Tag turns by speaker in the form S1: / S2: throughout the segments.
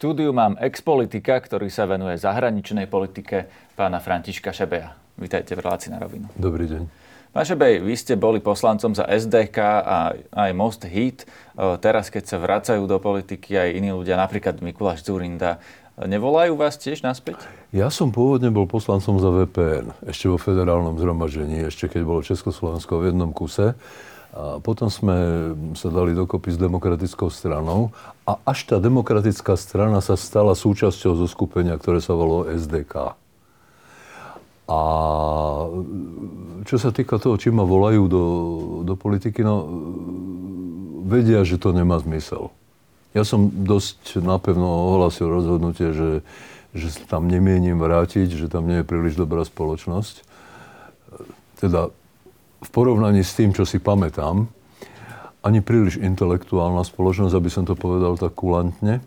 S1: štúdiu mám expolitika, ktorý sa venuje zahraničnej politike, pána Františka Šebeja. Vítajte v relácii na rovinu.
S2: Dobrý deň.
S1: Pán Šebej, vy ste boli poslancom za SDK a aj Most Hit. Teraz, keď sa vracajú do politiky aj iní ľudia, napríklad Mikuláš Zurinda, nevolajú vás tiež naspäť?
S2: Ja som pôvodne bol poslancom za VPN, ešte vo federálnom zhromaždení, ešte keď bolo Československo v jednom kuse. A potom sme sa dali dokopy s demokratickou stranou a až tá demokratická strana sa stala súčasťou zo skupenia, ktoré sa volalo SDK. A čo sa týka toho, či ma volajú do, do politiky, no vedia, že to nemá zmysel. Ja som dosť napevno ohlasil rozhodnutie, že, že sa tam nemienim vrátiť, že tam nie je príliš dobrá spoločnosť. Teda v porovnaní s tým, čo si pamätám, ani príliš intelektuálna spoločnosť, aby som to povedal tak kulantne.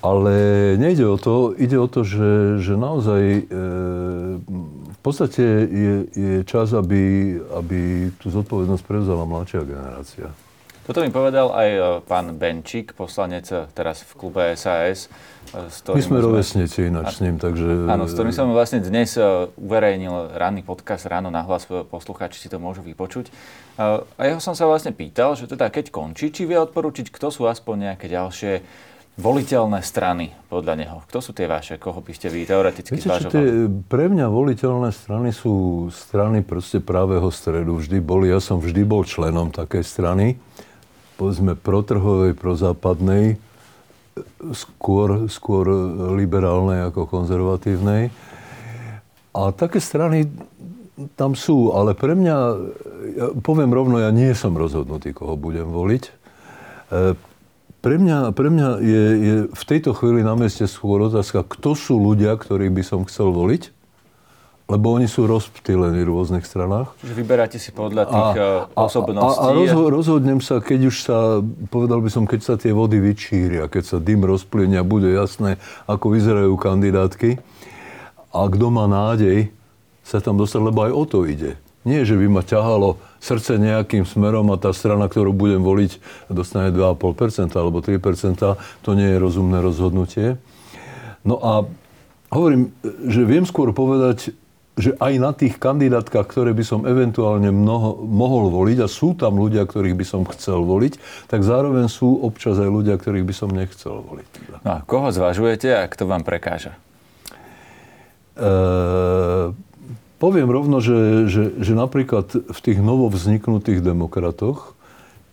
S2: Ale nejde o to, ide o to, že, že naozaj e, v podstate je, je čas, aby, aby tú zodpovednosť prevzala mladšia generácia.
S1: Toto mi povedal aj e, pán Benčík, poslanec e, teraz v klube SAS.
S2: E, My sme rovesnici ináč s ním, takže...
S1: Áno, s ktorým som vlastne dnes uverejnil ranný podcast Ráno na hlas, poslucháči si to môžu vypočuť. A jeho som sa vlastne pýtal, že teda keď končí, či vie odporúčiť, kto sú aspoň nejaké ďalšie voliteľné strany podľa neho? Kto sú tie vaše? Koho by ste vy teoreticky
S2: Viete, čo, tie, pre mňa voliteľné strany sú strany proste pravého stredu. Vždy boli, ja som vždy bol členom takej strany povedzme protrhovej, prozápadnej, skôr, skôr liberálnej ako konzervatívnej. A také strany tam sú, ale pre mňa, ja poviem rovno, ja nie som rozhodnutý, koho budem voliť. E, pre mňa, pre mňa je, je v tejto chvíli na mieste skôr otázka, kto sú ľudia, ktorých by som chcel voliť lebo oni sú rozptýlení v rôznych stranách.
S1: Čiže vyberáte si podľa tých a, eh, osobností.
S2: A, a, rozho- rozhodnem sa, keď už sa, povedal by som, keď sa tie vody vyčíria, keď sa dym rozplynie a bude jasné, ako vyzerajú kandidátky a kto má nádej sa tam dostať, lebo aj o to ide. Nie, že by ma ťahalo srdce nejakým smerom a tá strana, ktorú budem voliť, dostane 2,5% alebo 3%, to nie je rozumné rozhodnutie. No a hovorím, že viem skôr povedať, že aj na tých kandidátkach, ktoré by som eventuálne mnoho, mohol voliť, a sú tam ľudia, ktorých by som chcel voliť, tak zároveň sú občas aj ľudia, ktorých by som nechcel voliť.
S1: No a koho zvažujete a kto vám prekáža?
S2: E, poviem rovno, že, že, že napríklad v tých novovzniknutých demokratoch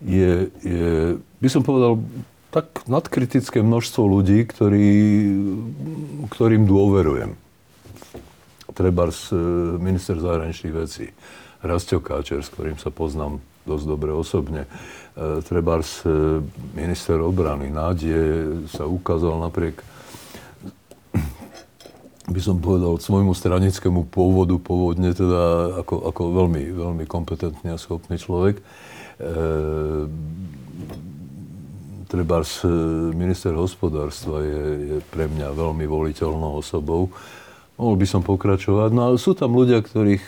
S2: je, je, by som povedal, tak nadkritické množstvo ľudí, ktorý, ktorým dôverujem trebárs e, minister zahraničných vecí, Rastio Káčer, s ktorým sa poznám dosť dobre osobne, e, trebárs e, minister obrany Nádie sa ukázal napriek by som povedal, svojmu stranickému pôvodu, pôvodne teda ako, ako veľmi, veľmi kompetentný a schopný človek. E, trebárs minister hospodárstva je, je pre mňa veľmi voliteľnou osobou. Mohol by som pokračovať, no ale sú tam ľudia, ktorých,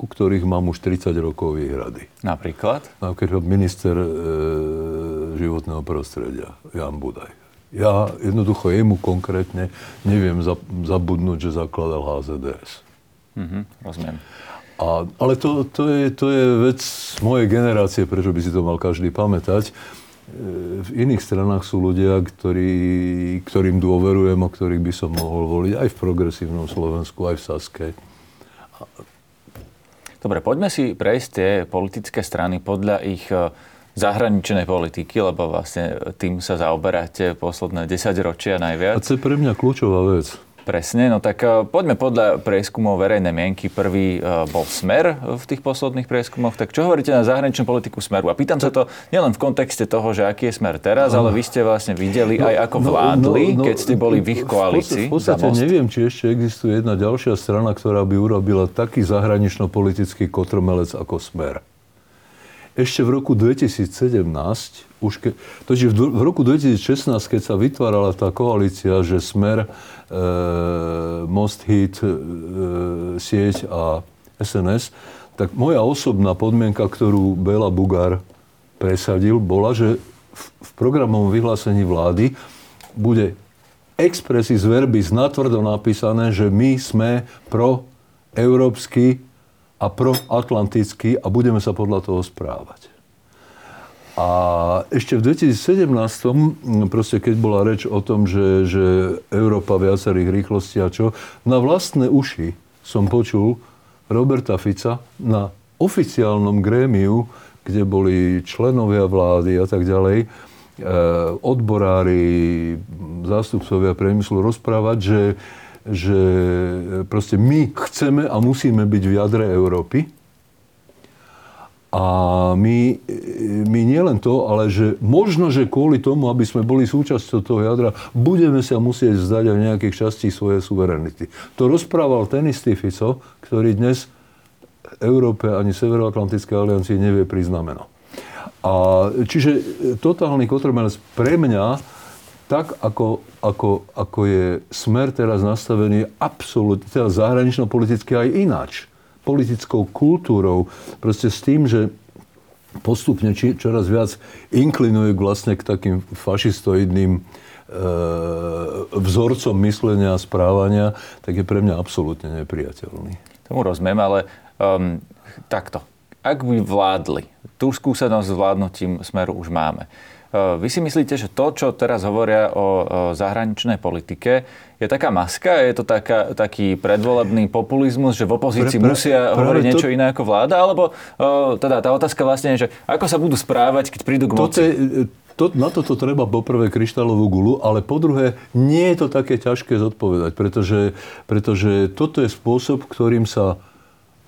S2: ku ktorých mám už 30 rokov výhrady.
S1: Napríklad?
S2: Napríklad minister e, životného prostredia, Jan Budaj. Ja jednoducho jemu konkrétne neviem zabudnúť, že zakladal HZDS.
S1: Mhm, rozumiem.
S2: A, ale to, to, je, to je vec mojej generácie, prečo by si to mal každý pamätať v iných stranách sú ľudia, ktorí, ktorým dôverujem a ktorých by som mohol voliť aj v progresívnom Slovensku, aj v Saske.
S1: Dobre, poďme si prejsť tie politické strany podľa ich e, zahraničnej politiky, lebo vlastne tým sa zaoberáte posledné 10 ročia najviac.
S2: A to je pre mňa kľúčová vec.
S1: Presne, no tak uh, poďme podľa prieskumov verejnej mienky. Prvý uh, bol Smer v tých posledných prieskumoch. Tak čo hovoríte na zahraničnú politiku Smeru? A pýtam sa to nielen v kontexte toho, že aký je Smer teraz, ale vy ste vlastne videli no, aj ako no, vládli, no, no, keď ste boli v ich koalícii.
S2: V podstate neviem, či ešte existuje jedna ďalšia strana, ktorá by urobila taký zahranično-politický kotrmelec ako Smer ešte v roku 2017, už ke, totiž v, v roku 2016, keď sa vytvárala tá koalícia, že Smer, e, Most Hit, e, sieť a SNS, tak moja osobná podmienka, ktorú Bela Bugár presadil, bola, že v, v programovom vyhlásení vlády bude expressis verbis natvrdo napísané, že my sme pro európsky a proatlantický a budeme sa podľa toho správať. A ešte v 2017, proste keď bola reč o tom, že, že Európa viacerých rýchlostí a čo, na vlastné uši som počul Roberta Fica na oficiálnom grémiu, kde boli členovia vlády a tak ďalej, e, odborári, zástupcovia priemyslu rozprávať, že, že proste my chceme a musíme byť v jadre Európy a my, my nielen to, ale že možno, že kvôli tomu, aby sme boli súčasťou toho jadra, budeme sa musieť zdať aj nejakých častí svojej suverenity. To rozprával ten istý Fico, ktorý dnes Európe ani Severoatlantickej aliancii nevie priznameno. A čiže totálny kotrmelec pre mňa, tak ako, ako, ako je smer teraz nastavený, absolútne, teda zahranično-politicky aj ináč politickou kultúrou, proste s tým, že postupne či, čoraz viac inklinujú vlastne k takým fašistoidným e, vzorcom myslenia a správania, tak je pre mňa absolútne nepriateľný.
S1: Tomu rozumiem, ale um, takto. Ak by vládli, tú skúsenosť s vládnutím Smeru už máme. E, vy si myslíte, že to, čo teraz hovoria o zahraničnej politike, je taká maska? Je to taká, taký predvolebný populizmus, že v opozícii pre, pre, musia hovoriť to... niečo iné ako vláda? Alebo o, teda tá otázka vlastne je, že ako sa budú správať, keď prídu k moci?
S2: Je, to, na toto treba poprvé kryštálovú gulu, ale po druhé nie je to také ťažké zodpovedať, pretože, pretože toto je spôsob, ktorým sa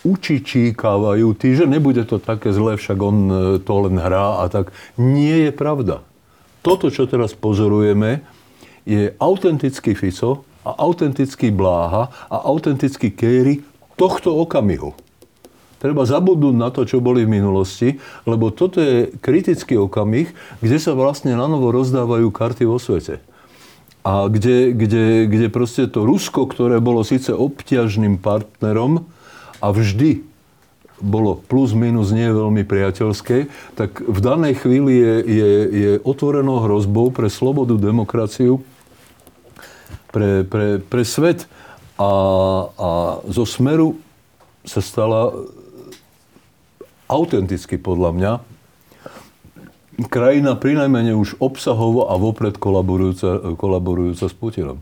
S2: učičíkávajú tí, že nebude to také zlé, však on e, to len hrá a tak. Nie je pravda. Toto, čo teraz pozorujeme, je autentický Fico a autentický Bláha a autentický Kéry tohto okamihu. Treba zabudnúť na to, čo boli v minulosti, lebo toto je kritický okamih, kde sa vlastne na novo rozdávajú karty vo svete. A kde, kde, kde proste to Rusko, ktoré bolo síce obťažným partnerom, a vždy bolo plus minus nie veľmi priateľské, tak v danej chvíli je, je, je otvorenou hrozbou pre slobodu, demokraciu, pre, pre, pre svet. A, a zo smeru sa stala autenticky podľa mňa krajina prinajmene už obsahovo a vopred kolaborujúca, kolaborujúca s Putinom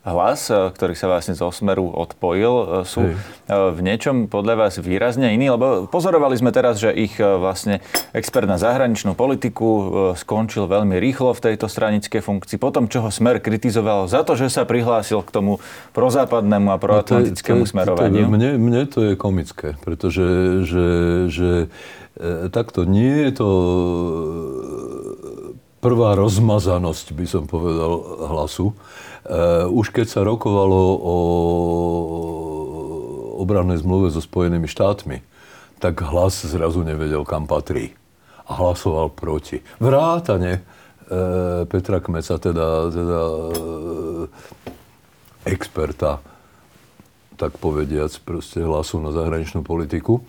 S1: hlas, e, ktorý sa vlastne zo Smeru odpojil, e, sú Hej. E, v niečom podľa vás výrazne iní? Lebo pozorovali sme teraz, že ich vlastne expert na zahraničnú politiku skončil veľmi rýchlo v tejto stranickej funkcii, potom čo ho Smer kritizoval za to, že sa prihlásil k tomu prozápadnému a no proatlantickému no smerovaniu.
S2: Mne, mne to je komické, pretože že, že, e, takto nie je to prvá rozmazanosť, by som povedal, hlasu. Eh, už keď sa rokovalo o obrannej zmluve so Spojenými štátmi, tak hlas zrazu nevedel, kam patrí. A hlasoval proti. Vrátane e, Petra Kmeca, teda, teda e, experta, tak povediac, proste hlasu na zahraničnú politiku.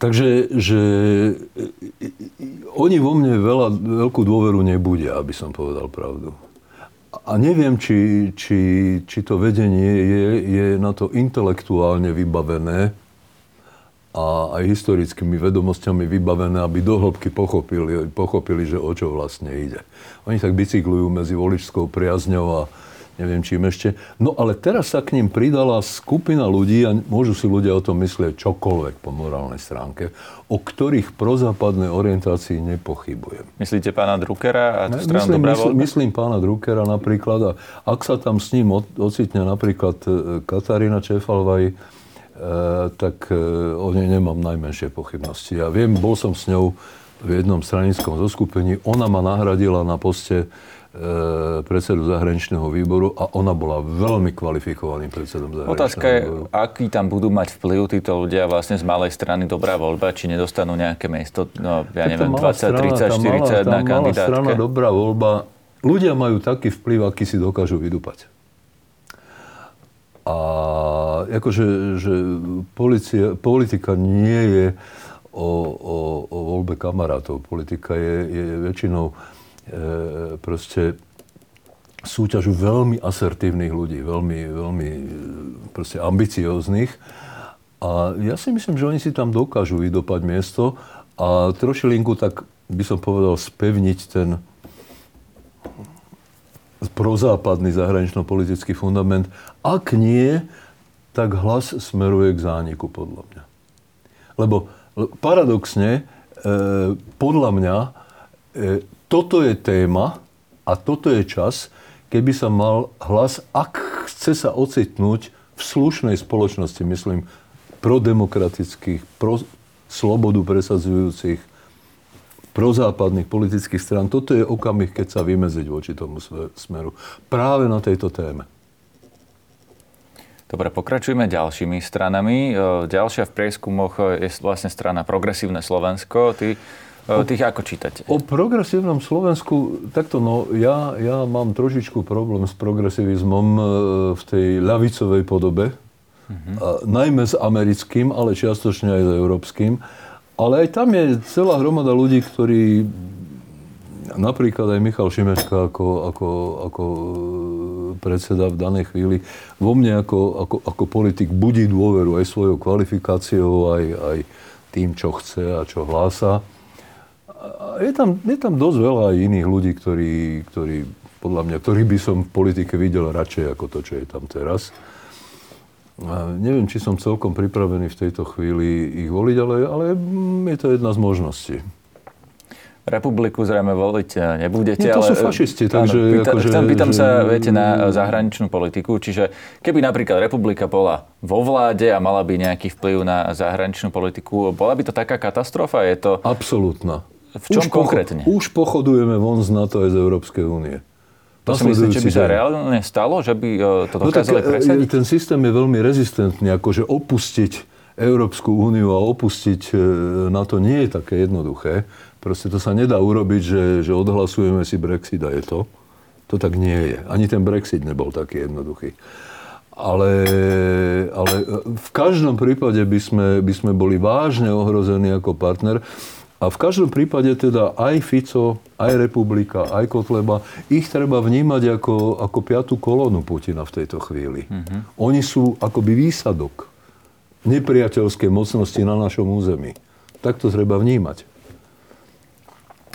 S2: Takže že oni vo mne veľa, veľkú dôveru nebudia, aby som povedal pravdu. A neviem, či, či, či to vedenie je, je na to intelektuálne vybavené a aj historickými vedomosťami vybavené, aby dohlbky pochopili, pochopili, že o čo vlastne ide. Oni tak bicyklujú medzi voličskou priazňou a, neviem čím ešte. No ale teraz sa k ním pridala skupina ľudí a môžu si ľudia o tom myslieť čokoľvek po morálnej stránke, o ktorých prozápadnej orientácii nepochybujem.
S1: Myslíte pána Druckera a tú stranu
S2: myslím, myslím, myslím pána Druckera napríklad a ak sa tam s ním ocitne napríklad e, Katarína Čefalvaj, e, tak e, o nej nemám najmenšie pochybnosti. Ja viem, bol som s ňou v jednom stranickom zoskupení, ona ma nahradila na poste predsedu zahraničného výboru a ona bola veľmi kvalifikovaným predsedom zahraničného
S1: Otázka je, výboru. aký tam budú mať vplyv títo ľudia vlastne z malej strany dobrá voľba, či nedostanú nejaké miesto, no ja neviem, 20, strana, 30, 40 na kandidátke.
S2: strana dobrá voľba, ľudia majú taký vplyv, aký si dokážu vydúpať. A akože že policia, politika nie je o, o, o voľbe kamarátov. Politika je, je väčšinou E, proste súťažu veľmi asertívnych ľudí, veľmi, veľmi e, proste ambicióznych. A ja si myslím, že oni si tam dokážu vydopať miesto a trošilinku tak by som povedal spevniť ten prozápadný zahranično-politický fundament. Ak nie, tak hlas smeruje k zániku, podľa mňa. Lebo paradoxne, e, podľa mňa, toto je téma a toto je čas, keby sa mal hlas, ak chce sa ocitnúť v slušnej spoločnosti, myslím, prodemokratických, pro slobodu presadzujúcich, prozápadných politických strán. Toto je okamih, keď sa vymeziť voči tomu smeru. Práve na tejto téme.
S1: Dobre, pokračujeme ďalšími stranami. E, ďalšia v prieskumoch je vlastne strana Progresívne Slovensko. Ty, e, tých ako čítate?
S2: O progresívnom Slovensku, takto no, ja, ja mám trošičku problém s progresivizmom e, v tej ľavicovej podobe. Mm-hmm. A, najmä s americkým, ale čiastočne aj s európskym. Ale aj tam je celá hromada ľudí, ktorí napríklad aj Michal Šimečka ako, ako, ako predseda v danej chvíli vo mne ako, ako, ako politik budí dôveru aj svojou kvalifikáciou, aj, aj tým, čo chce a čo hlása. Je tam, je tam dosť veľa iných ľudí, ktorí, ktorí podľa mňa, ktorých by som v politike videl radšej ako to, čo je tam teraz. A neviem, či som celkom pripravený v tejto chvíli ich voliť, ale, ale je to jedna z možností.
S1: Republiku zrejme voliť nebudete.
S2: Nie, to ale, sú fašisti, takže... Áno,
S1: pýta, akože, pýtam, pýtam že... sa, viete, na zahraničnú politiku, čiže keby napríklad Republika bola vo vláde a mala by nejaký vplyv na zahraničnú politiku, bola by to taká katastrofa? Je to...
S2: Absolútna.
S1: V čom už konkrétne?
S2: Pocho- už pochodujeme von z NATO aj z Európskej únie.
S1: To si myslíte, že by sa reálne stalo, že by eh, to no dokázali no, tak, presadiť?
S2: Ten systém je veľmi rezistentný, akože opustiť Európsku úniu a opustiť na to nie je také jednoduché. Proste to sa nedá urobiť, že, že odhlasujeme si Brexit a je to. To tak nie je. Ani ten Brexit nebol taký jednoduchý. Ale, ale v každom prípade by sme, by sme boli vážne ohrození ako partner. A v každom prípade teda aj Fico, aj Republika, aj Kotleba, ich treba vnímať ako, ako piatú kolónu Putina v tejto chvíli. Mm-hmm. Oni sú akoby výsadok nepriateľskej mocnosti na našom území. Tak to treba vnímať.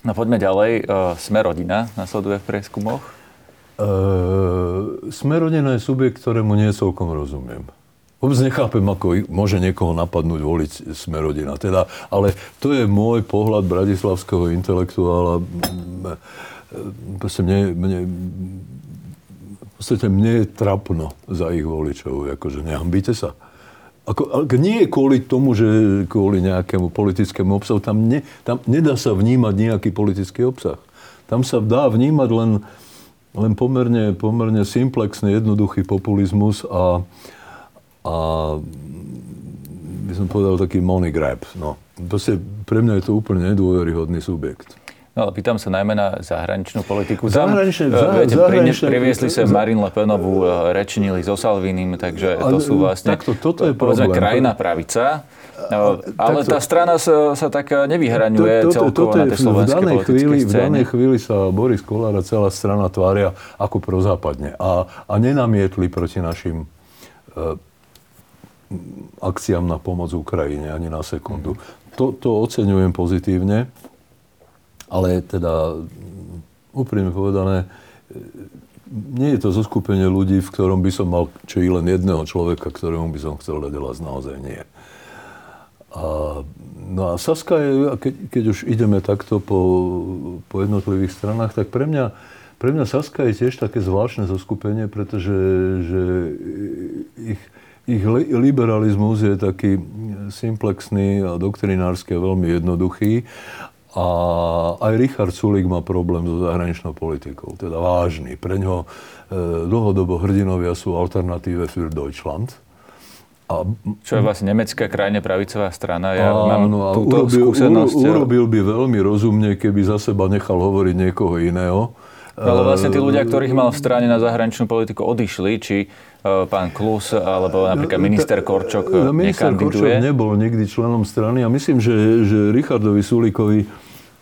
S1: No poďme ďalej. Uh, Sme rodina nasleduje v prieskumoch.
S2: Uh, Sme rodina je subjekt, ktorému nie celkom rozumiem. Vôbec nechápem, ako môže niekoho napadnúť voliť Sme. Teda, ale to je môj pohľad bratislavského intelektuála. Proste mne, mne, v mne je trapno za ich voličov. Akože nehambíte sa. Ako, nie kvôli tomu, že kvôli nejakému politickému obsahu. Tam, ne, tam nedá sa vnímať nejaký politický obsah. Tam sa dá vnímať len, len pomerne, pomerne simplexný, jednoduchý populizmus a, a by som povedal taký money grab. No. Proste pre mňa je to úplne nedôveryhodný subjekt.
S1: No ale pýtam sa najmä na zahraničnú politiku. Zahraničné, uh, viete, zahraničné, priviesli sa Marine Le Penovú, uh, rečnili so Salvinim, takže to sú vlastne,
S2: takto, toto je problém.
S1: krajná pravica. No, ale takto, tá strana sa, sa tak nevyhraňuje to, to, celkovo to, to na tej slovenskej v danej chvíli, scéne.
S2: V danej chvíli sa Boris Kolár a celá strana tvária ako prozápadne a, a nenamietli proti našim akciám na pomoc Ukrajine ani na sekundu. Mm. To, to oceňujem pozitívne. Ale teda úprimne povedané, nie je to zoskupenie ľudí, v ktorom by som mal čo i len jedného človeka, ktorému by som chcel dať hlas, naozaj nie. A, no a Saska je, keď, keď už ideme takto po, po jednotlivých stranách, tak pre mňa, pre mňa Saska je tiež také zvláštne zoskupenie, pretože že ich, ich liberalizmus je taký simplexný a doktrinársky a veľmi jednoduchý a aj Richard Sulik má problém so zahraničnou politikou, teda vážny. Pre ňo e, dlhodobo hrdinovia sú alternatíve für Deutschland.
S1: A, Čo je vlastne nemecká krajine pravicová strana. Ja áno, mám túto urobil, skúsenosť.
S2: Urobil by veľmi rozumne, keby za seba nechal hovoriť niekoho iného.
S1: No, ale vlastne tí ľudia, ktorých mal v strane na zahraničnú politiku, odišli, či uh, pán Klus alebo napríklad minister Korčok no,
S2: Minister Korčok nebol nikdy členom strany a myslím, že, že Richardovi Sulíkovi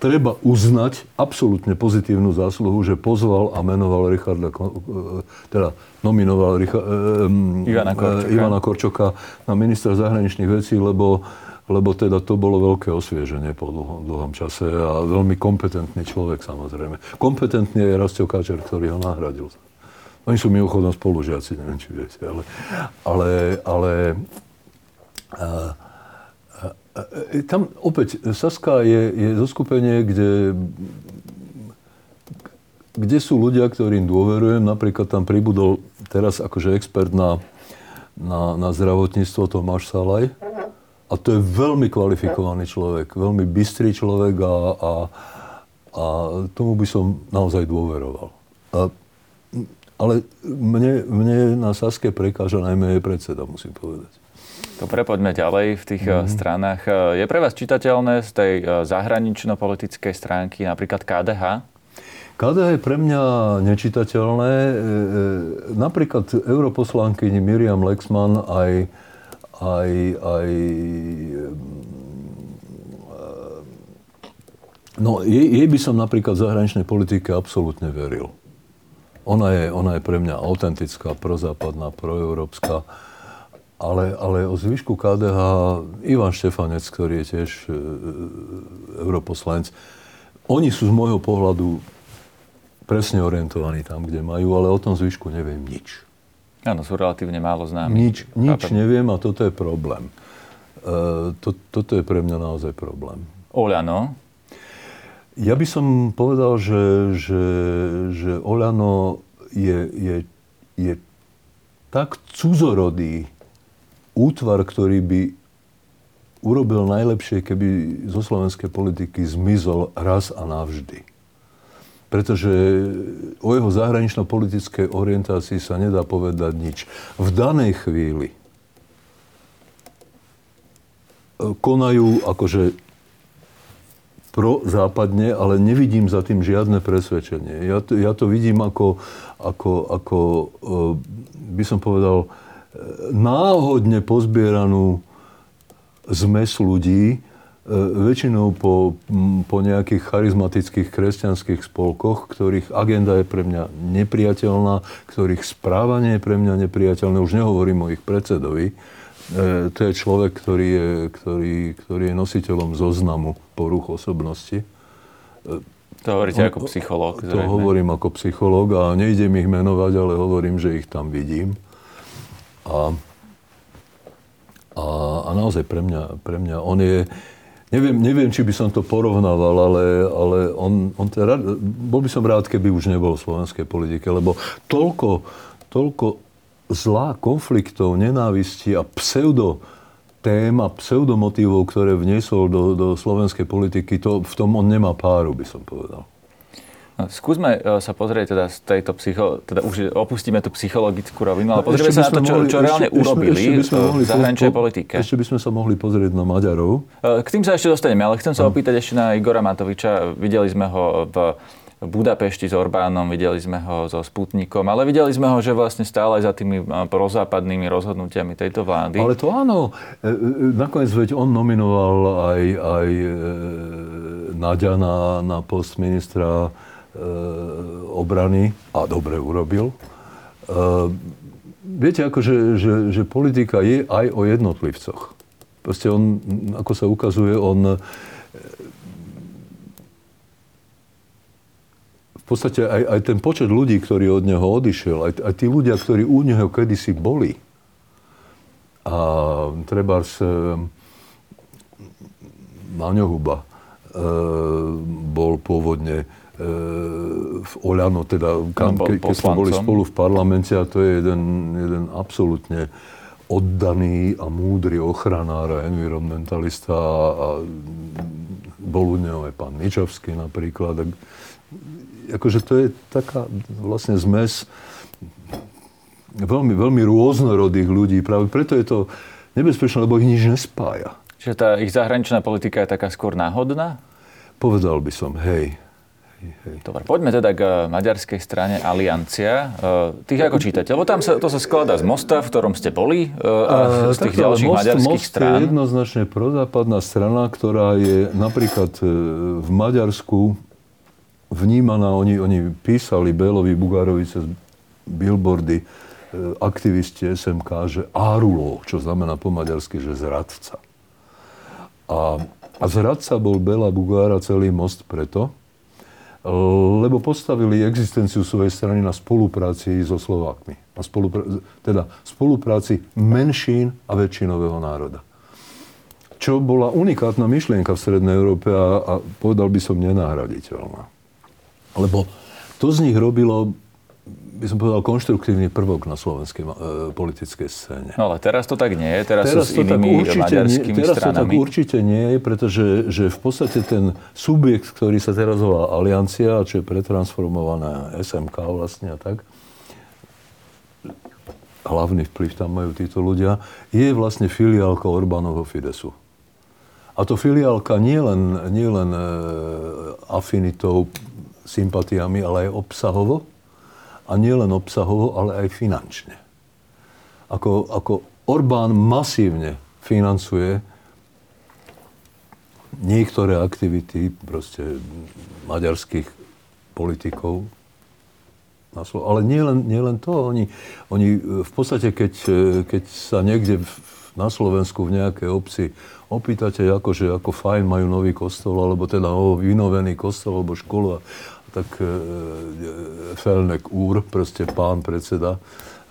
S2: treba uznať absolútne pozitívnu zásluhu, že pozval a menoval Richarda, e, teda nominoval Richard,
S1: Ivana, Korčoka.
S2: Ivana Korčoka na ministra zahraničných vecí, lebo, lebo teda to bolo veľké osvieženie po dlhom, dlhom čase a veľmi kompetentný človek samozrejme. Kompetentný je Rastio Káčer, ktorý ho nahradil. Oni sú mimochodom spolužiaci, neviem, či viete, ale, ale, ale a, tam opäť, Saska je, je zoskupenie, kde, kde sú ľudia, ktorým dôverujem. Napríklad tam pribudol teraz akože expert na, na, na zdravotníctvo Tomáš Salaj. A to je veľmi kvalifikovaný človek, veľmi bystrý človek a, a, a tomu by som naozaj dôveroval. A, ale mne, mne na Saske prekáža najmä jej predseda, musím povedať.
S1: Dobre, poďme ďalej v tých mm-hmm. stranách. Eh, je pre vás čitateľné z tej eh, zahranično-politickej stránky napríklad KDH?
S2: KDH je pre mňa nečitateľné. Napríklad europoslankyni Miriam Lexman aj, aj, aj No, jej, jej by som napríklad v zahraničnej politike absolútne veril. Ona je, ona je pre mňa autentická, prozápadná, proeurópska ale, ale o zvyšku KDH Ivan Štefanec, ktorý je tiež e, e, europoslanec, oni sú z môjho pohľadu presne orientovaní tam, kde majú, ale o tom zvyšku neviem nič.
S1: Áno, sú relatívne málo známi.
S2: Nič, nič neviem a toto je problém. E, to, toto je pre mňa naozaj problém.
S1: Oľano?
S2: Ja by som povedal, že, že, že Oľano je, je, je tak cudzorodý útvar, ktorý by urobil najlepšie, keby zo slovenskej politiky zmizol raz a navždy. Pretože o jeho zahranično-politickej orientácii sa nedá povedať nič. V danej chvíli e, konajú akože prozápadne, ale nevidím za tým žiadne presvedčenie. Ja to, ja to vidím ako, ako, ako, e, by som povedal, náhodne pozbieranú zmes ľudí, e, väčšinou po, po nejakých charizmatických kresťanských spolkoch, ktorých agenda je pre mňa nepriateľná, ktorých správanie je pre mňa nepriateľné. Už nehovorím o ich predsedovi. E, to je človek, ktorý je, ktorý, ktorý je nositeľom zoznamu poruch osobnosti.
S1: E, to hovoríte On, ako psychológ.
S2: To hovorím ako psychológ a nejdem ich menovať, ale hovorím, že ich tam vidím. A, a, a naozaj pre mňa, pre mňa on je, neviem, neviem, či by som to porovnával, ale, ale on, on teda, bol by som rád, keby už nebol v slovenskej politike, lebo toľko, toľko zlá, konfliktov, nenávisti a pseudo tém a pseudomotívov, ktoré vniesol do, do slovenskej politiky, to, v tom on nemá páru, by som povedal.
S1: Skúsme e, sa pozrieť teda z tejto psycho, teda už opustíme tú psychologickú rovinu, ale no, pozrieme sa na to, čo, čo reálne ešte, urobili ešte, ešte v zahraničnej po, politike.
S2: Ešte by sme sa mohli pozrieť na Maďarov.
S1: E, k tým sa ešte dostaneme, ale chcem sa opýtať ešte na Igora Matoviča. Videli sme ho v Budapešti s Orbánom, videli sme ho so Sputnikom, ale videli sme ho, že vlastne stále za tými e, prozápadnými rozhodnutiami tejto vlády.
S2: Ale to áno. Nakoniec veď on nominoval aj, aj Nadia na, na post ministra obrany a dobre urobil. Eh, viete, ako, že, že, politika je aj o jednotlivcoch. Proste on, ako sa ukazuje, on eh, v podstate aj, aj ten počet ľudí, ktorí od neho odišiel, aj, aj tí ľudia, ktorí u neho kedysi boli, a treba s Maňohuba bol pôvodne v Oľano, teda kam, ke, keď sme boli spolu v parlamente a to je jeden, jeden absolútne oddaný a múdry ochranár a environmentalista a, a bol u neho aj pán Ničovský napríklad. Akože to je taká vlastne zmes veľmi, veľmi rôznorodých ľudí. Práve preto je to nebezpečné, lebo ich nič nespája.
S1: Čiže tá ich zahraničná politika je taká skôr náhodná?
S2: Povedal by som, hej,
S1: Dobre, poďme teda k eh, maďarskej strane Aliancia. Uh, tých ako čítate? Lebo tam sa, to sa skladá z Mosta, v ktorom ste boli uh, a z tých ďalších most, maďarských
S2: most
S1: strán.
S2: je jednoznačne prozápadná strana, ktorá je napríklad v Maďarsku vnímaná, oni, oni písali Bélovi Bugárovi cez billboardy aktivisti SMK, že Árulo, čo znamená po maďarsky, že zradca. A, a zradca bol Bela Bugára celý most preto, lebo postavili existenciu svojej strany na spolupráci so Slovákmi. Na spolupra- teda spolupráci menšín a väčšinového národa. Čo bola unikátna myšlienka v Strednej Európe a, a povedal by som nenahraditeľná. Lebo to z nich robilo by som povedal, konštruktívny prvok na slovenskej e, politickej scéne.
S1: No ale teraz to tak nie je, teraz, teraz sú s inými maďarskými
S2: nie, teraz
S1: stranami.
S2: to tak určite nie je, pretože že v podstate ten subjekt, ktorý sa teraz volá Aliancia, čo je pretransformovaná SMK vlastne a tak, hlavný vplyv tam majú títo ľudia, je vlastne filiálka Orbánovho Fidesu. A to filiálka nie len, nie len e, afinitou, sympatiami, ale aj obsahovo a nielen obsahovo, ale aj finančne. Ako, ako Orbán masívne financuje niektoré aktivity proste maďarských politikov Ale nie len, nie len to. Oni, oni v podstate, keď, keď sa niekde v, na Slovensku v nejakej obci opýtate, ako, že ako fajn majú nový kostol, alebo teda o, vynovený kostol, alebo školu e, e, Felnek úr, proste pán predseda,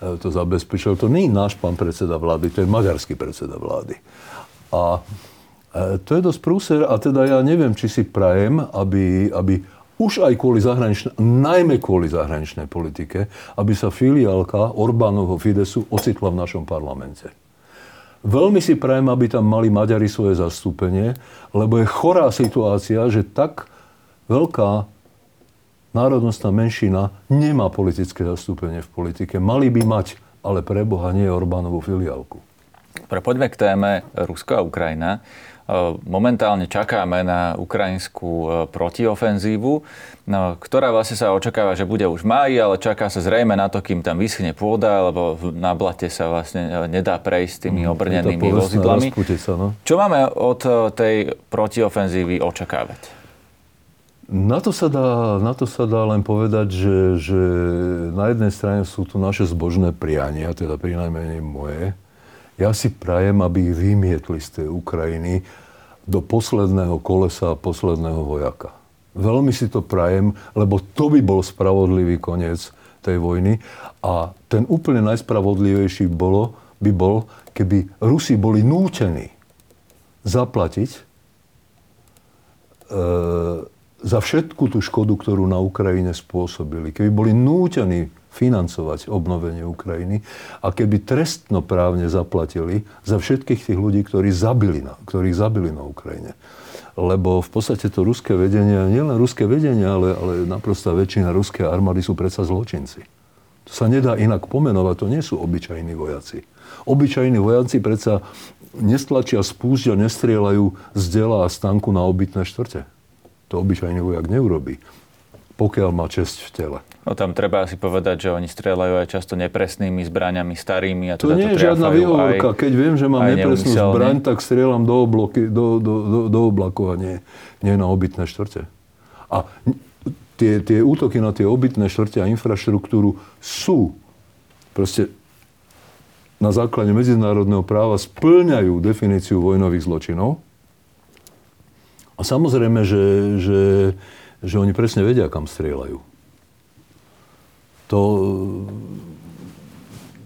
S2: e, to zabezpečil. To nie je náš pán predseda vlády, to je maďarský predseda vlády. A to je dosť prúser a teda ja neviem, či si prajem, aby, aby už aj kvôli zahraničnej, najmä kvôli zahraničnej politike, aby sa filiálka Orbánovho Fidesu ocitla v našom parlamente. Veľmi si prajem, aby tam mali Maďari svoje zastúpenie, lebo je chorá situácia, že tak veľká národnostná menšina nemá politické zastúpenie v politike. Mali by mať, ale pre Boha nie Orbánovú filiálku.
S1: Pre poďme k téme Rusko a Ukrajina. E, momentálne čakáme na ukrajinskú e, protiofenzívu, no, ktorá vlastne sa očakáva, že bude už v máji, ale čaká sa zrejme na to, kým tam vyschne pôda, lebo na blate sa vlastne e, nedá prejsť tými mhm, obrnenými vozidlami.
S2: Sa, no?
S1: Čo máme od tej protiofenzívy očakávať?
S2: Na to, sa dá, na to sa dá len povedať, že, že na jednej strane sú tu naše zbožné priania, teda pri najmenej moje. Ja si prajem, aby ich vymietli z tej Ukrajiny do posledného kolesa a posledného vojaka. Veľmi si to prajem, lebo to by bol spravodlivý koniec tej vojny. A ten úplne najspravodlivejší bolo, by bol, keby Rusi boli nútení zaplatiť e, za všetku tú škodu, ktorú na Ukrajine spôsobili, keby boli nútení financovať obnovenie Ukrajiny a keby trestnoprávne zaplatili za všetkých tých ľudí, ktorí zabili na, ktorých zabili na Ukrajine. Lebo v podstate to ruské vedenie, nielen ruské vedenie, ale, ale naprosto väčšina ruskej armády sú predsa zločinci. To sa nedá inak pomenovať, to nie sú obyčajní vojaci. Obyčajní vojaci predsa nestlačia spúšť a nestrieľajú z dela a stanku na obytné štvrte. To obyčajný vojak neurobí, pokiaľ má česť v tele.
S1: No tam treba si povedať, že oni strieľajú aj často nepresnými zbraňami, starými. A
S2: teda to nie je žiadna výhovorka. Keď viem, že mám nepresnú zbraň, tak strieľam do, obloky, do, do, do, do oblaku a nie, nie na obytné štvrte. A tie, tie útoky na tie obytné štvrte a infraštruktúru sú proste na základe medzinárodného práva splňajú definíciu vojnových zločinov a samozrejme, že, že, že oni presne vedia, kam strieľajú. To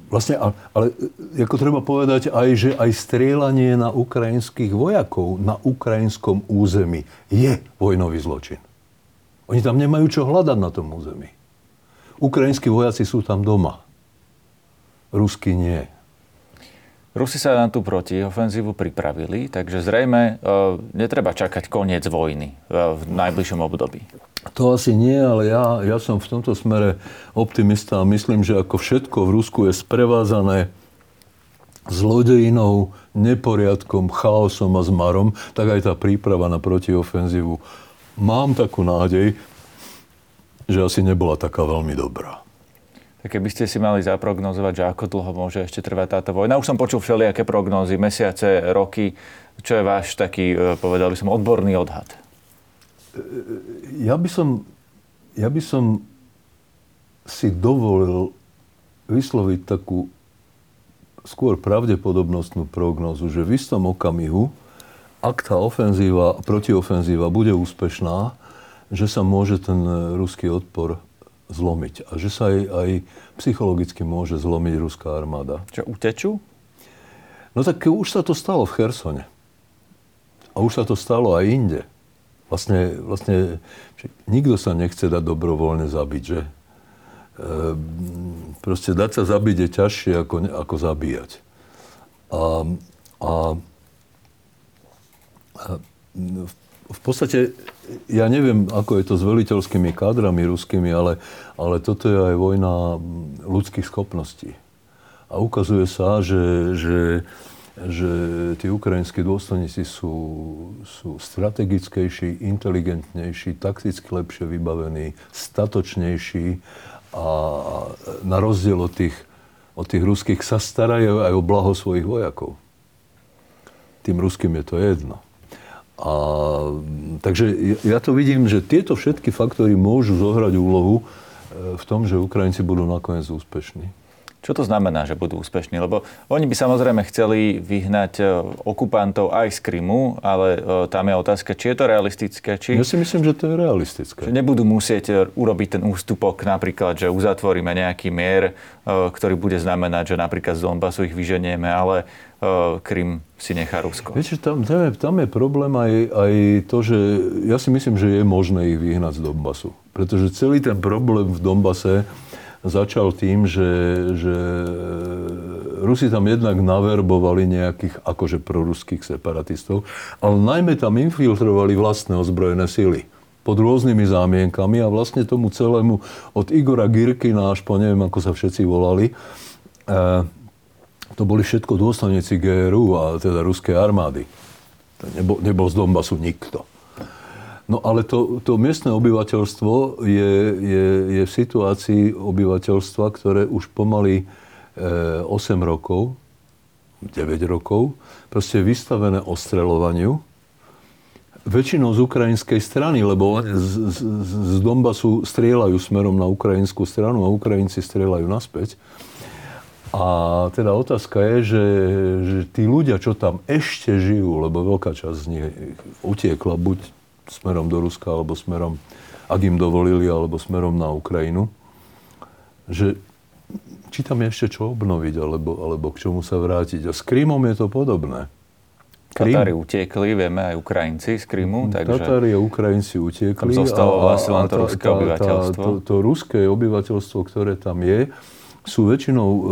S2: vlastne, ale ako treba povedať aj, že aj strieľanie na ukrajinských vojakov na ukrajinskom území je vojnový zločin. Oni tam nemajú čo hľadať na tom území. Ukrajinskí vojaci sú tam doma. Rusky nie.
S1: Rusi sa na tú protiofenzívu pripravili, takže zrejme uh, netreba čakať koniec vojny uh, v najbližšom období.
S2: To asi nie, ale ja, ja som v tomto smere optimista a myslím, že ako všetko v Rusku je sprevázané zlodejinou, neporiadkom, chaosom a zmarom, tak aj tá príprava na protiofenzívu. Mám takú nádej, že asi nebola taká veľmi dobrá.
S1: Keby ste si mali zaprognozovať, že ako dlho môže ešte trvať táto vojna. Už som počul všelijaké prognózy, mesiace, roky. Čo je váš taký, e, povedal by som, odborný odhad?
S2: Ja by som, ja by som si dovolil vysloviť takú skôr pravdepodobnostnú prognózu, že v istom okamihu, ak tá ofenzíva, protiofenzíva bude úspešná, že sa môže ten ruský odpor zlomiť. A že sa aj, aj psychologicky môže zlomiť ruská armáda.
S1: Čo, utečú?
S2: No tak už sa to stalo v Chersone. A už sa to stalo aj inde. Vlastne, vlastne nikto sa nechce dať dobrovoľne zabiť, že? E, proste dať sa zabiť je ťažšie ako, ako zabíjať. A, a, a v v podstate, ja neviem, ako je to s veliteľskými kádrami ruskými, ale, ale toto je aj vojna ľudských schopností. A ukazuje sa, že, že, že tí ukrajinskí dôstojníci sú, sú strategickejší, inteligentnejší, takticky lepšie vybavení, statočnejší a na rozdiel od tých, od tých ruských sa starajú aj o blaho svojich vojakov. Tým ruským je to jedno. A, takže ja to vidím, že tieto všetky faktory môžu zohrať úlohu e, v tom, že Ukrajinci budú nakoniec úspešní.
S1: Čo to znamená, že budú úspešní? Lebo oni by samozrejme chceli vyhnať e, okupantov aj z Krymu, ale e, tam je otázka, či je to realistické. Či...
S2: Ja si myslím, že to je realistické.
S1: Že nebudú musieť urobiť ten ústupok, napríklad, že uzatvoríme nejaký mier, ktorý bude znamenať, že napríklad z Donbasu ich vyženieme, ale Krym si nechá Rusko.
S2: Viete, tam, tam, je, tam je problém aj, aj to, že ja si myslím, že je možné ich vyhnať z Donbasu. Pretože celý ten problém v Donbase začal tým, že, že Rusi tam jednak naverbovali nejakých akože proruských separatistov, ale najmä tam infiltrovali vlastné ozbrojené sily pod rôznymi zámienkami a vlastne tomu celému od Igora Girkina až po neviem, ako sa všetci volali, eh, to boli všetko dôstojníci GRU a teda ruskej armády. To nebol, nebol z Donbasu nikto. No ale to, to miestne obyvateľstvo je, je, je v situácii obyvateľstva, ktoré už pomaly e, 8 rokov, 9 rokov, proste vystavené ostreľovaniu. Väčšinou z ukrajinskej strany, lebo z, z, z Donbasu strieľajú smerom na ukrajinskú stranu a Ukrajinci strieľajú naspäť. A teda otázka je, že, že tí ľudia, čo tam ešte žijú, lebo veľká časť z nich utiekla buď smerom do Ruska, alebo smerom, ak im dovolili, alebo smerom na Ukrajinu, že či tam je ešte čo obnoviť, alebo, alebo k čomu sa vrátiť. A s Krymom je to podobné.
S1: Krym, Tatári utiekli, vieme aj Ukrajinci z Krymu. Takže
S2: Tatári a Ukrajinci utiekli.
S1: Tam zostalo vlastne len to ruské obyvateľstvo.
S2: To, to, to ruské obyvateľstvo, ktoré tam je, sú väčšinou e, e,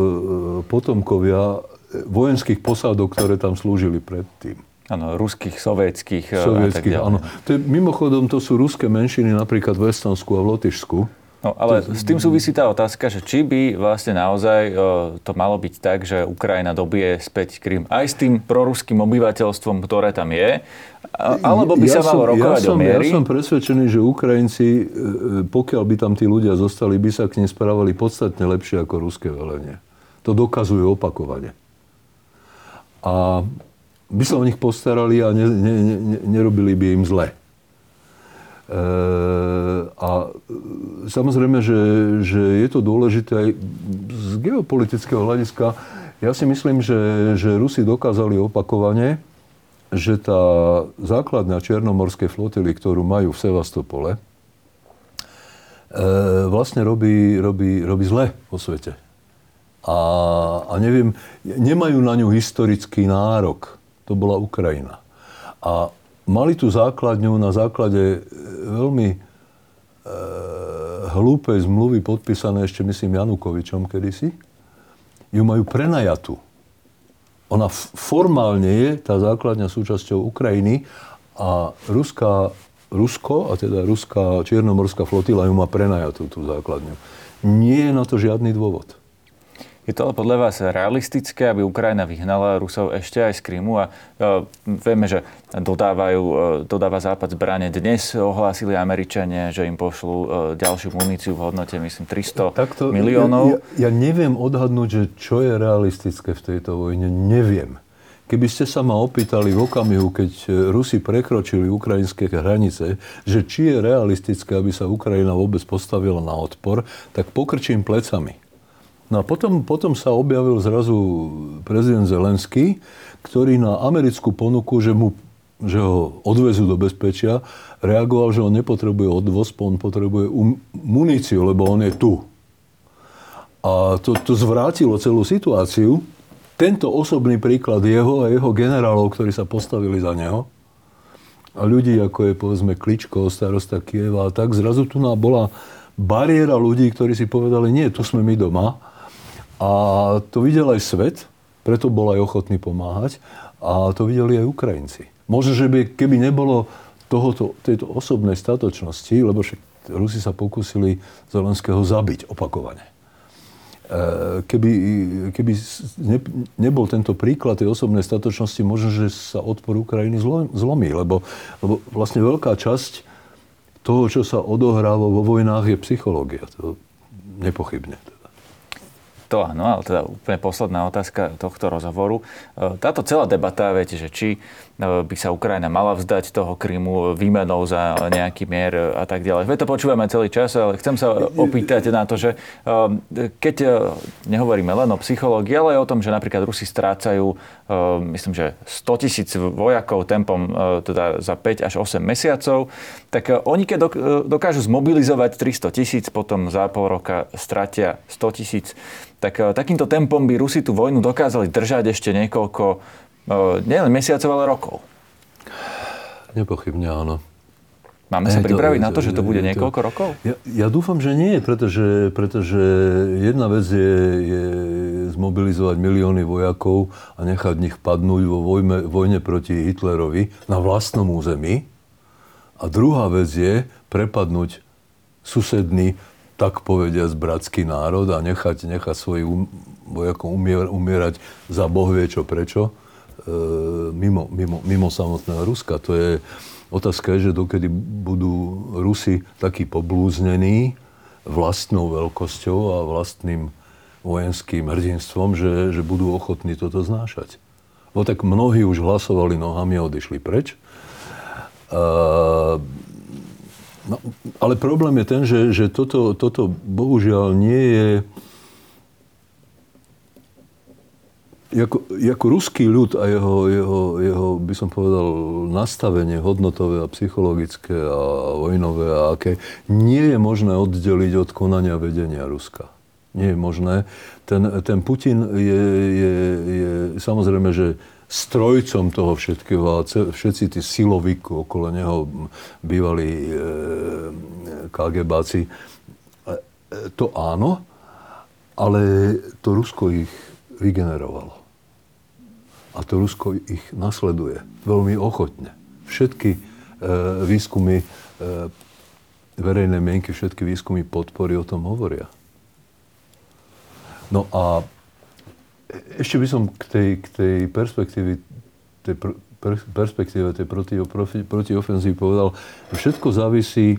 S2: potomkovia vojenských posádok, ktoré tam slúžili predtým.
S1: Áno, ruských, sovietských
S2: Sovietských, áno. To je, mimochodom, to sú ruské menšiny napríklad v Estonsku a v Lotyšsku.
S1: No, ale to... s tým súvisí tá otázka, že či by vlastne naozaj to malo byť tak, že Ukrajina dobije späť Krym aj s tým proruským obyvateľstvom, ktoré tam je, alebo by ja sa malo rokovať
S2: ja som,
S1: o miery?
S2: Ja som presvedčený, že Ukrajinci, e, pokiaľ by tam tí ľudia zostali, by sa k nim správali podstatne lepšie ako ruské velenie. To dokazuje opakovane. A by sa o nich postarali a ne, ne, ne, nerobili by im zle. E, a samozrejme, že, že je to dôležité aj z geopolitického hľadiska. Ja si myslím, že, že Rusi dokázali opakovane, že tá základná černomorskej flotily, ktorú majú v Sevastopole, e, vlastne robí, robí, robí zle vo svete. A, a neviem, nemajú na ňu historický nárok. To bola Ukrajina. A mali tú základňu na základe e, veľmi e, hlúpej zmluvy podpísané ešte, myslím, Janukovičom kedysi. Ju majú prenajatú. Ona formálne je tá základňa súčasťou Ukrajiny a ruská, Rusko, a teda ruská čiernomorská flotila ju má prenajatú tú základňu. Nie je na to žiadny dôvod.
S1: Je to ale podľa vás realistické, aby Ukrajina vyhnala Rusov ešte aj z Krymu? A uh, vieme, že dodávajú, uh, dodáva Západ zbranie. Dnes ohlásili Američania, že im pošlú uh, ďalšiu muníciu v hodnote, myslím, 300 Takto, miliónov.
S2: Ja, ja, ja neviem odhadnúť, že čo je realistické v tejto vojne. Neviem. Keby ste sa ma opýtali v okamihu, keď Rusi prekročili ukrajinské hranice, že či je realistické, aby sa Ukrajina vôbec postavila na odpor, tak pokrčím plecami. No a potom, potom sa objavil zrazu prezident Zelenský, ktorý na americkú ponuku, že, mu, že ho odvezú do bezpečia, reagoval, že on nepotrebuje odvoz, on potrebuje um, muníciu, lebo on je tu. A to, to zvrátilo celú situáciu. Tento osobný príklad jeho a jeho generálov, ktorí sa postavili za neho, a ľudí, ako je povedzme Kličko, starosta Kieva, tak zrazu tu bola bariéra ľudí, ktorí si povedali, nie, tu sme my doma, a to videl aj svet, preto bol aj ochotný pomáhať. A to videli aj Ukrajinci. Možno, že by, keby nebolo tohoto, tejto osobnej statočnosti, lebo však Rusi sa pokúsili Zelenského zabiť opakovane. E, keby, keby ne, nebol tento príklad tej osobnej statočnosti, možno, že sa odpor Ukrajiny zlomí, lebo, lebo vlastne veľká časť toho, čo sa odohráva vo vojnách, je psychológia. To nepochybne.
S1: To áno, ale teda úplne posledná otázka tohto rozhovoru. E, táto celá debata, viete, že či No, by sa Ukrajina mala vzdať toho Krymu výmenou za nejaký mier a tak ďalej. Veď to počúvame celý čas, ale chcem sa opýtať na to, že um, keď nehovoríme len o psychológii, ale aj o tom, že napríklad Rusi strácajú, myslím, že 100 tisíc vojakov tempom teda za 5 až 8 mesiacov, tak oni keď dokážu zmobilizovať 300 tisíc, potom za pol roka stratia 100 tisíc, tak takýmto tempom by Rusi tú vojnu dokázali držať ešte niekoľko nielen mesiacov, ale rokov.
S2: Nepochybne áno.
S1: Máme sa pripraviť to, na to, že to bude niekoľko rokov?
S2: Ja, ja dúfam, že nie, pretože, pretože jedna vec je, je zmobilizovať milióny vojakov a nechať nich padnúť vo vojne, vojne proti Hitlerovi na vlastnom území. A druhá vec je prepadnúť susedný, tak povediať, bratský národ a nechať, nechať svojich vojakov umier, umierať za Boh vie čo prečo E, mimo, mimo, mimo samotného Ruska. To je otázka, je, že dokedy budú Rusi takí poblúznení vlastnou veľkosťou a vlastným vojenským hrdinstvom, že, že budú ochotní toto znášať. Bo tak mnohí už hlasovali nohami a odišli preč. Uh, no, ale problém je ten, že, že toto, toto bohužiaľ nie je ako, ako ruský ľud a jeho, jeho, jeho, by som povedal, nastavenie hodnotové a psychologické a vojnové a aké, nie je možné oddeliť od konania vedenia Ruska. Nie je možné. Ten, ten Putin je, je, je samozrejme, že strojcom toho všetkého a všetci tí siloví okolo neho bývali e, KGBáci. E, to áno, ale to Rusko ich vygenerovalo. A to Rusko ich nasleduje veľmi ochotne. Všetky e, výskumy e, mienky, všetky výskumy podpory o tom hovoria. No a ešte by som k tej, k tej perspektíve, tej pr- perspektíve tej proti, proti, protiofenzívy povedal, všetko závisí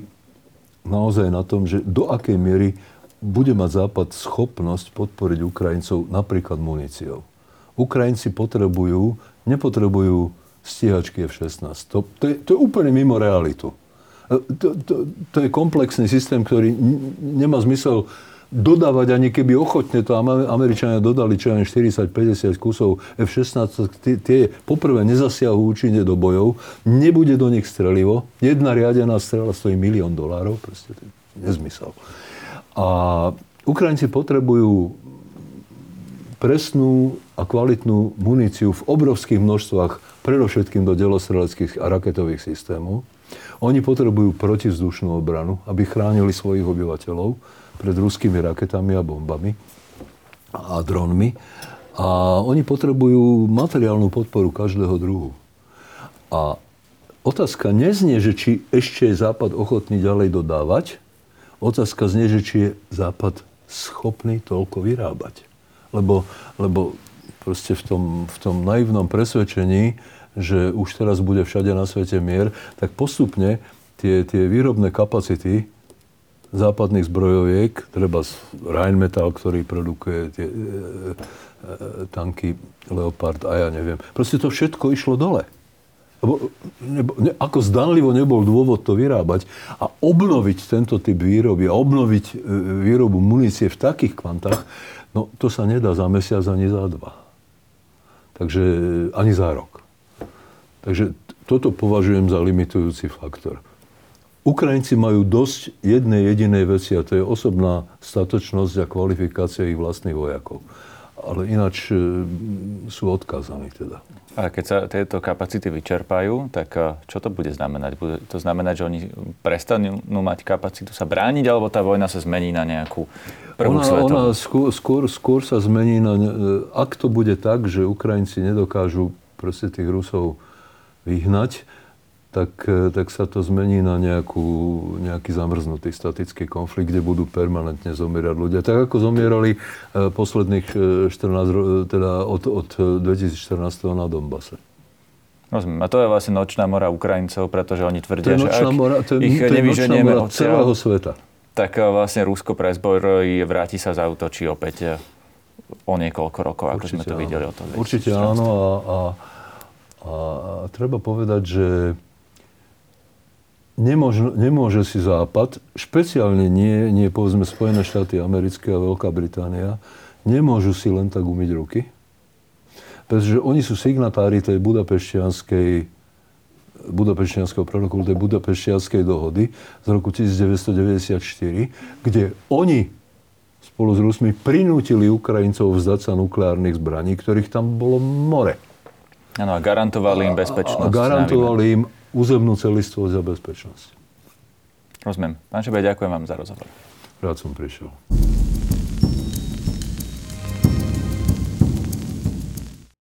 S2: naozaj na tom, že do akej miery bude mať Západ schopnosť podporiť Ukrajincov napríklad muníciou. Ukrajinci potrebujú, nepotrebujú stíhačky F-16. To, to, je, to je úplne mimo realitu. E, to, to, to je komplexný systém, ktorý nemá zmysel dodávať, ani keby ochotne to Američania dodali čo 40-50 kusov F-16, tie, poprvé nezasiahu účinne do bojov, nebude do nich strelivo, jedna riadená strela stojí milión dolárov, proste to je nezmysel. A Ukrajinci potrebujú presnú a kvalitnú muníciu v obrovských množstvách, predovšetkým do delostreleckých a raketových systémov. Oni potrebujú protizdušnú obranu, aby chránili svojich obyvateľov pred ruskými raketami a bombami a dronmi. A oni potrebujú materiálnu podporu každého druhu. A otázka neznie, že či ešte je Západ ochotný ďalej dodávať. Otázka znie, že či je Západ schopný toľko vyrábať. lebo, lebo proste v tom, v tom naivnom presvedčení, že už teraz bude všade na svete mier, tak postupne tie, tie výrobné kapacity západných zbrojoviek, treba Rheinmetall, ktorý produkuje tie e, e, tanky Leopard a ja neviem. Proste to všetko išlo dole. Lebo, nebo, ne, ako zdanlivo nebol dôvod to vyrábať a obnoviť tento typ výroby a obnoviť e, výrobu munície v takých kvantách, no to sa nedá za mesiac ani za dva. Takže ani za rok. Takže toto považujem za limitujúci faktor. Ukrajinci majú dosť jednej jedinej veci a to je osobná statočnosť a kvalifikácia ich vlastných vojakov. Ale ináč e, sú odkázaní teda.
S1: A keď sa tieto kapacity vyčerpajú, tak e, čo to bude znamenať? Bude to znamenať, že oni prestanú mať kapacitu sa brániť, alebo tá vojna sa zmení na nejakú prvú
S2: ona,
S1: svetovú?
S2: Ona skôr, skôr, skôr sa zmení na... E, ak to bude tak, že Ukrajinci nedokážu proste tých Rusov vyhnať, tak, e, tak sa to zmení na nejakú, nejaký zamrznutý statický konflikt, kde budú permanentne zomierať ľudia. Tak ako zomierali e, posledných 14, teda od, od 2014 na Donbase.
S1: Rozumiem. A to je vlastne nočná mora Ukrajincov, pretože oni tvrdia, že ak
S2: mora, to je,
S1: ich
S2: to
S1: nevyženieme
S2: od celého sveta.
S1: Tak vlastne Rusko prezbrojí, vráti sa, zautočí opäť o niekoľko rokov, ako Určite sme to áno. videli o tom.
S2: Určite áno a, a a treba povedať, že nemôže, nemôže si Západ, špeciálne nie, nie povedzme Spojené štáty americké a Veľká Británia, nemôžu si len tak umyť ruky. Pretože oni sú signatári tej budapešťanskej budapešťanského protokolu, tej budapešťanskej dohody z roku 1994, kde oni spolu s Rusmi prinútili Ukrajincov vzdať sa nukleárnych zbraní, ktorých tam bolo more.
S1: Áno, a garantovali im bezpečnosť.
S2: A garantovali im územnú celistvosť a bezpečnosť.
S1: Rozumiem. Pán Šebej, ďakujem vám za rozhovor.
S2: Rád som prišiel.